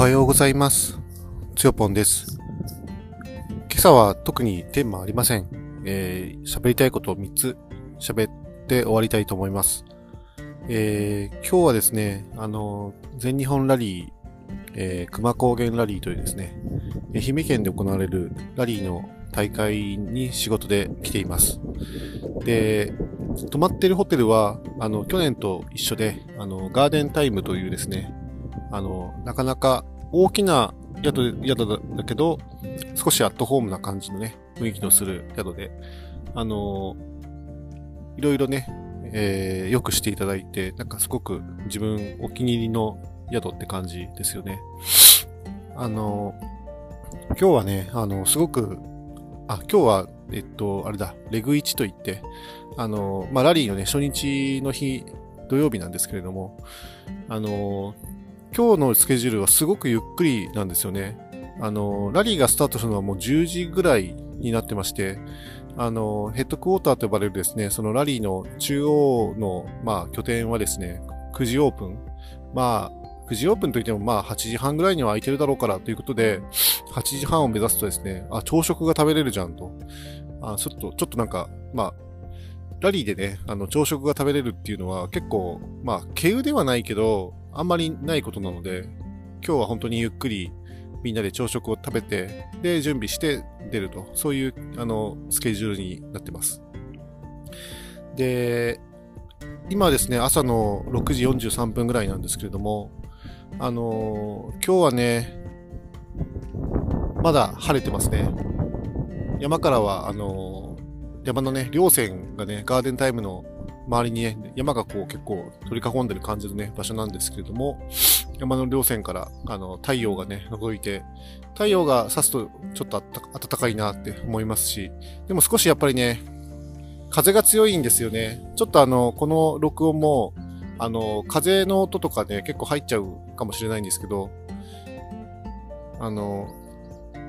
おはようございます。つよぽんです。今朝は特にテーマありません。えー、喋りたいことを3つ喋って終わりたいと思います。えー、今日はですね、あの、全日本ラリー、えー、熊高原ラリーというですね、愛媛県で行われるラリーの大会に仕事で来ています。で、泊まってるホテルは、あの、去年と一緒で、あの、ガーデンタイムというですね、あの、なかなか大きな宿、宿だけど、少しアットホームな感じのね、雰囲気のする宿で、あの、いろいろね、えー、よくしていただいて、なんかすごく自分お気に入りの宿って感じですよね。あの、今日はね、あの、すごく、あ、今日は、えっと、あれだ、レグ1といって、あの、まあ、ラリーのね、初日の日、土曜日なんですけれども、あの、今日のスケジュールはすごくゆっくりなんですよね。あの、ラリーがスタートするのはもう10時ぐらいになってまして、あの、ヘッドクォーターと呼ばれるですね、そのラリーの中央の、まあ、拠点はですね、9時オープン。まあ、9時オープンといっても、まあ、8時半ぐらいには空いてるだろうからということで、8時半を目指すとですね、あ、朝食が食べれるじゃんと。あ、ちょっと、ちょっとなんか、まあ、ラリーでね、あの、朝食が食べれるっていうのは結構、まあ、稀有ではないけど、あんまりないことなので、今日は本当にゆっくりみんなで朝食を食べて、で、準備して出ると。そういう、あの、スケジュールになってます。で、今ですね、朝の6時43分ぐらいなんですけれども、あの今日はね、まだ晴れてますね。山からは、あの山のね、稜線がね、ガーデンタイムの周りにね、山がこう結構取り囲んでる感じのね、場所なんですけれども、山の稜線から、あの、太陽がね、覗いて、太陽が差すとちょっと暖かいなって思いますし、でも少しやっぱりね、風が強いんですよね。ちょっとあの、この録音も、あの、風の音とかね、結構入っちゃうかもしれないんですけど、あの、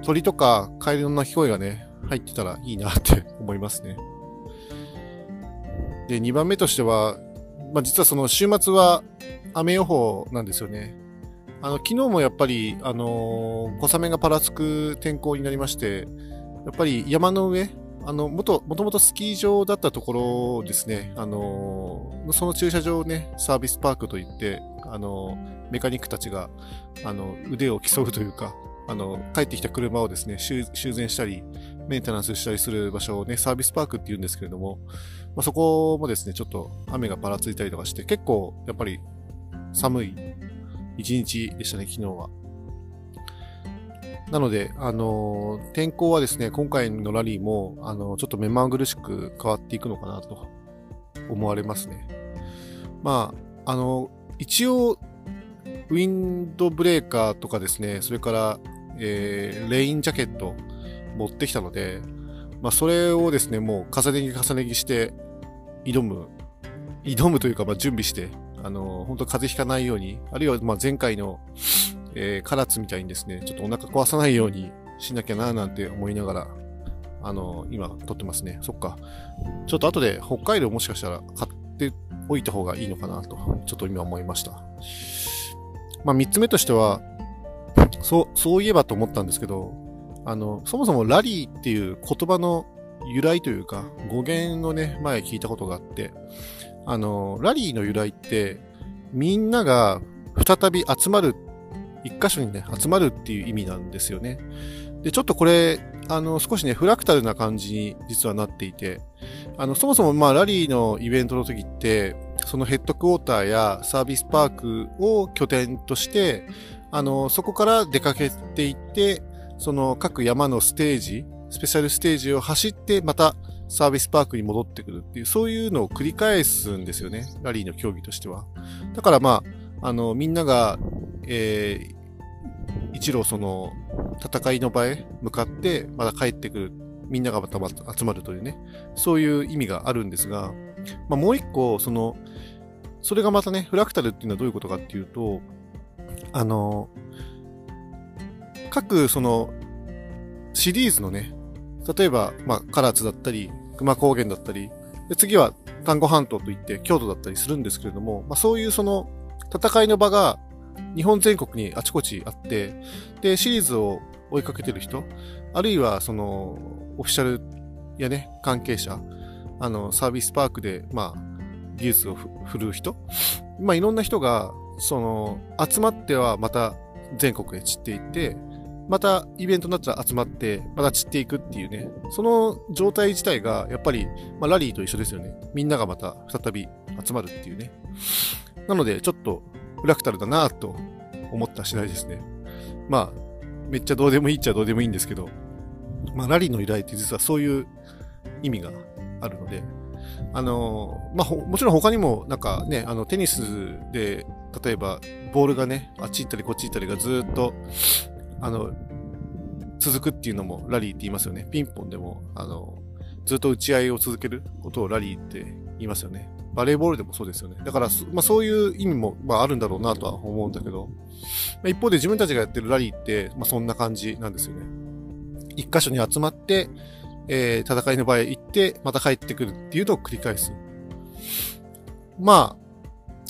鳥とかカエルの鳴き声がね、入ってたらいいなって思いますね。で、2番目としては、まあ、実はその週末は雨予報なんですよね。あの、昨日もやっぱり、あのー小雨がぱらつく天候になりまして、やっぱり山の上、あの、もと、もともとスキー場だったところですね、あのーその駐車場をね、サービスパークといって、あのーメカニックたちが、あの、腕を競うというか、あの、帰ってきた車をですね、修繕したり、メンテナンスしたりする場所をね、サービスパークって言うんですけれども、まあ、そこもですね、ちょっと雨がぱらついたりとかして、結構やっぱり寒い一日でしたね、昨日は。なので、あのー天候はですね、今回のラリーも、あのちょっと目まぐるしく変わっていくのかなと思われますね。まあ、あの一応、ウィンドブレーカーとかですね、それから、えーレインジャケット持ってきたので、まあ、それをですね、もう重ね着重ね着して挑む、挑むというか、まあ、準備して、あの、本当風邪ひかないように、あるいは、まあ、前回の、えー、唐津みたいにですね、ちょっとお腹壊さないようにしなきゃな、なんて思いながら、あの、今、撮ってますね。そっか。ちょっと後で北海道もしかしたら買っておいた方がいいのかなと、ちょっと今思いました。まあ、三つ目としては、そう、そういえばと思ったんですけど、あの、そもそもラリーっていう言葉の由来というか、語源をね、前聞いたことがあって、あの、ラリーの由来って、みんなが再び集まる、一箇所にね、集まるっていう意味なんですよね。で、ちょっとこれ、あの、少しね、フラクタルな感じに実はなっていて、あの、そもそもまあ、ラリーのイベントの時って、そのヘッドクォーターやサービスパークを拠点として、あの、そこから出かけていって、その各山のステージ、スペシャルステージを走って、またサービスパークに戻ってくるっていう、そういうのを繰り返すんですよね。ラリーの競技としては。だからまあ、あの、みんなが、えー、一路その、戦いの場へ向かって、また帰ってくる。みんながまたまた集まるというね。そういう意味があるんですが、まあもう一個、その、それがまたね、フラクタルっていうのはどういうことかっていうと、あの、各そのシリーズのね、例えば、まあ、唐津だったり、熊高原だったり、で次は丹後半島といって京都だったりするんですけれども、まあ、そういうその戦いの場が日本全国にあちこちあって、で、シリーズを追いかけてる人、あるいはその、オフィシャルやね、関係者、あの、サービスパークで、まあ、技術を振るう人、まあ、いろんな人が、その、集まってはまた全国へ散っていって、またイベントになったら集まって、また散っていくっていうね、その状態自体が、やっぱり、まあ、ラリーと一緒ですよね。みんながまた再び集まるっていうね。なので、ちょっと、フラクタルだなと思った次第ですね。まあ、めっちゃどうでもいいっちゃどうでもいいんですけど、まあ、ラリーの依頼って実はそういう意味があるので、あの、まあ、もちろん他にも、なんかね、あの、テニスで、例えば、ボールがね、あっち行ったりこっち行ったりがずっと、あの、続くっていうのもラリーって言いますよね。ピンポンでも、あの、ずっと打ち合いを続けることをラリーって言いますよね。バレーボールでもそうですよね。だから、まあ、そういう意味も、まあ、あるんだろうなとは思うんだけど、まあ、一方で自分たちがやってるラリーって、まあ、そんな感じなんですよね。一箇所に集まって、えー、戦いの場合行って、また帰ってくるっていうのを繰り返す。ま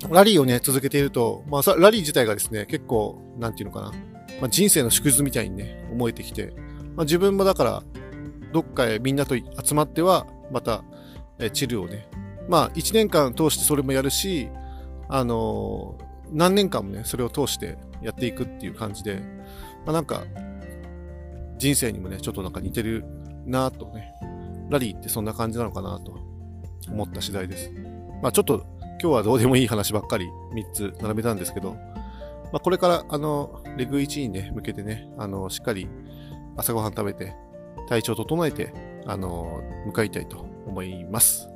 あ、ラリーをね、続けていると、まあ、ラリー自体がですね、結構、なんていうのかな。まあ、人生の縮図みたいにね、思えてきて、まあ、自分もだから、どっかへみんなと集まっては、また、えチルをね、まあ、1年間通してそれもやるし、あのー、何年間もね、それを通してやっていくっていう感じで、まあ、なんか、人生にもね、ちょっとなんか似てるなぁとね、ラリーってそんな感じなのかなと思った次第です。まあちょっと今日はどうでもいい話ばっかり3つ並べたんですけど、まあこれからあの、レグ1にね、向けてね、あの、しっかり朝ごはん食べて、体調整えて、あの、向かいたいと思います。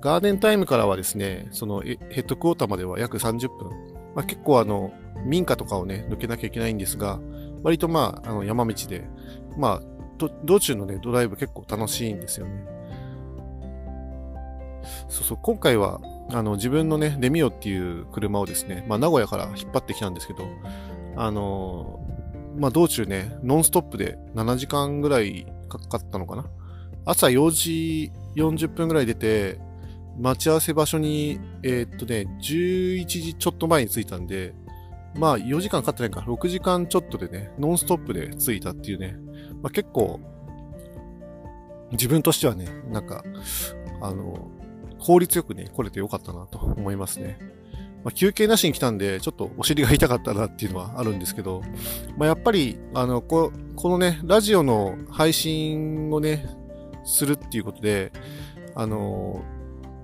ガーデンタイムからはですね、そのヘッドクォーターまでは約30分。まあ、結構あの、民家とかをね、抜けなきゃいけないんですが、割とまあ、あの山道で、まあ、道中のね、ドライブ結構楽しいんですよね。そうそう、今回は、あの、自分のね、デミオっていう車をですね、まあ、名古屋から引っ張ってきたんですけど、あのまあ、道中ね、ノンストップで7時間ぐらいかかったのかな？朝4時40分ぐらい出て、待ち合わせ場所に、えー、っとね、11時ちょっと前に着いたんで、まあ4時間かかってないか、6時間ちょっとでね、ノンストップで着いたっていうね、まあ、結構、自分としてはね、なんか、あの、効率よくね、来れてよかったなと思いますね。まあ、休憩なしに来たんで、ちょっとお尻が痛かったなっていうのはあるんですけど、まあ、やっぱり、あの、ここのね、ラジオの配信をね、するっていうことで、あの、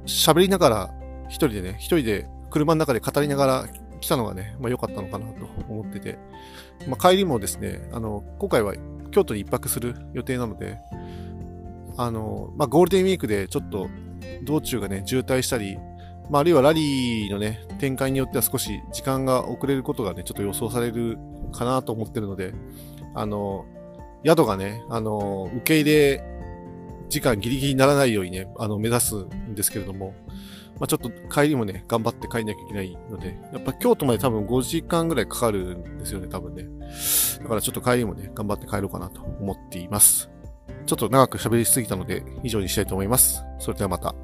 喋りながら、一人でね、一人で車の中で語りながら来たのがね、まあ良かったのかなと思ってて、まあ帰りもですね、あの、今回は京都に一泊する予定なので、あの、まあ、ゴールデンウィークでちょっと道中がね、渋滞したり、まあ、あるいはラリーのね、展開によっては少し時間が遅れることがね、ちょっと予想されるかなと思ってるので、あの、宿がね、あの、受け入れ時間ギリギリにならないようにね、あの、目指すんですけれども、まあ、ちょっと帰りもね、頑張って帰んなきゃいけないので、やっぱ京都まで多分5時間ぐらいかかるんですよね、多分ね。だからちょっと帰りもね、頑張って帰ろうかなと思っています。ちょっと長く喋りすぎたので、以上にしたいと思います。それではまた。